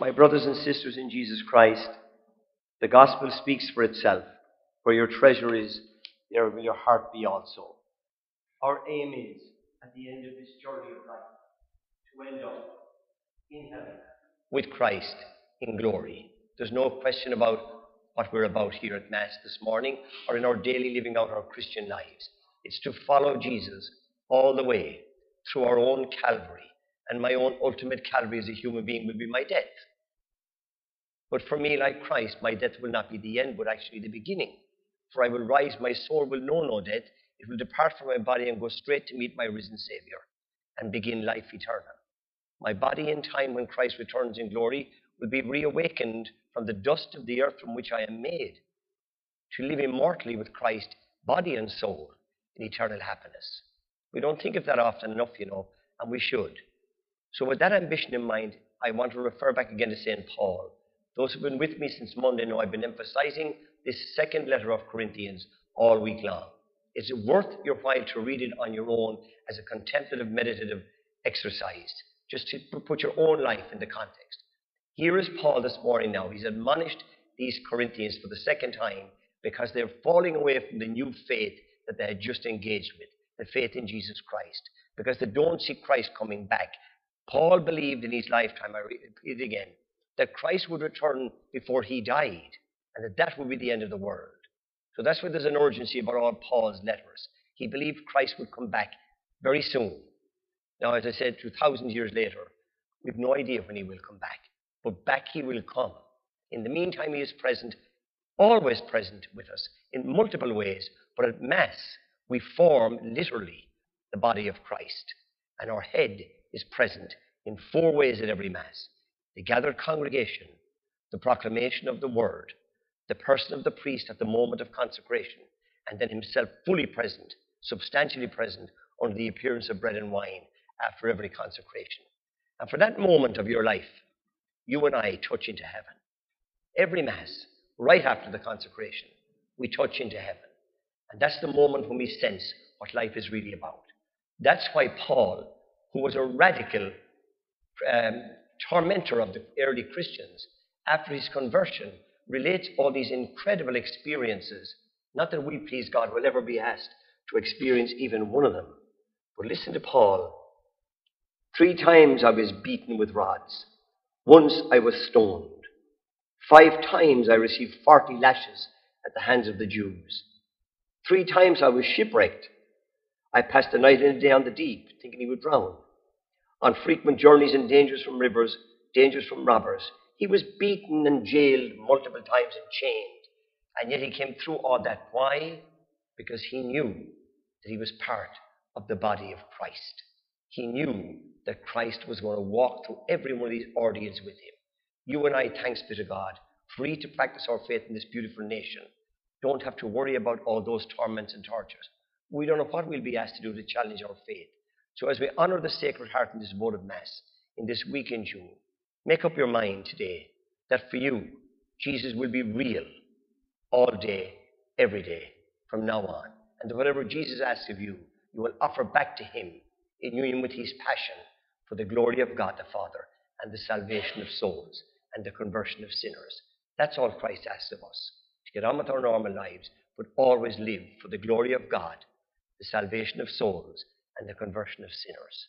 My brothers and sisters in Jesus Christ, the gospel speaks for itself. Where your treasure is, there will your heart be also. Our aim is, at the end of this journey of life, to end up in heaven with Christ in glory. There's no question about what we're about here at Mass this morning or in our daily living out our Christian lives. It's to follow Jesus all the way through our own Calvary. And my own ultimate Calvary as a human being will be my death. But for me, like Christ, my death will not be the end, but actually the beginning. For I will rise, my soul will know no death. It will depart from my body and go straight to meet my risen Savior and begin life eternal. My body in time, when Christ returns in glory, will be reawakened from the dust of the earth from which I am made to live immortally with Christ, body and soul, in eternal happiness. We don't think of that often enough, you know, and we should. So, with that ambition in mind, I want to refer back again to St. Paul. Those who've been with me since Monday know I've been emphasizing this second letter of Corinthians all week long. It's worth your while to read it on your own as a contemplative, meditative exercise, just to put your own life into context. Here is Paul this morning now. He's admonished these Corinthians for the second time because they're falling away from the new faith that they had just engaged with, the faith in Jesus Christ, because they don't see Christ coming back. Paul believed in his lifetime, I repeat it again, that Christ would return before he died, and that that would be the end of the world. So that's why there's an urgency about all Paul's letters. He believed Christ would come back very soon. Now, as I said, 2,000 years later, we've no idea when he will come back, but back he will come. In the meantime, he is present, always present with us in multiple ways, but at Mass, we form literally the body of Christ, and our head is present in four ways at every Mass the gathered congregation, the proclamation of the word, the person of the priest at the moment of consecration, and then himself fully present, substantially present under the appearance of bread and wine after every consecration. And for that moment of your life, you and I touch into heaven. Every Mass, right after the consecration, we touch into heaven. And that's the moment when we sense what life is really about. That's why Paul, who was a radical um, tormentor of the early Christians, after his conversion, relates all these incredible experiences. Not that we, please God, will ever be asked to experience even one of them. But listen to Paul. Three times I was beaten with rods. Once I was stoned. Five times I received forty lashes at the hands of the Jews. Three times I was shipwrecked. I passed the night and a day on the deep, thinking he would drown on frequent journeys and dangers from rivers, dangers from robbers. He was beaten and jailed multiple times and chained. And yet he came through all that. Why? Because he knew that he was part of the body of Christ. He knew that Christ was going to walk through every one of these ordeals with him. You and I, thanks be to God, free to practice our faith in this beautiful nation, don't have to worry about all those torments and tortures. We don't know what we'll be asked to do to challenge our faith. So as we honor the Sacred Heart in this votive Mass, in this week in June, make up your mind today that for you, Jesus will be real all day, every day, from now on. And that whatever Jesus asks of you, you will offer back to him in union with his passion for the glory of God the Father and the salvation of souls and the conversion of sinners. That's all Christ asks of us to get on with our normal lives, but always live for the glory of God, the salvation of souls, and the conversion of sinners.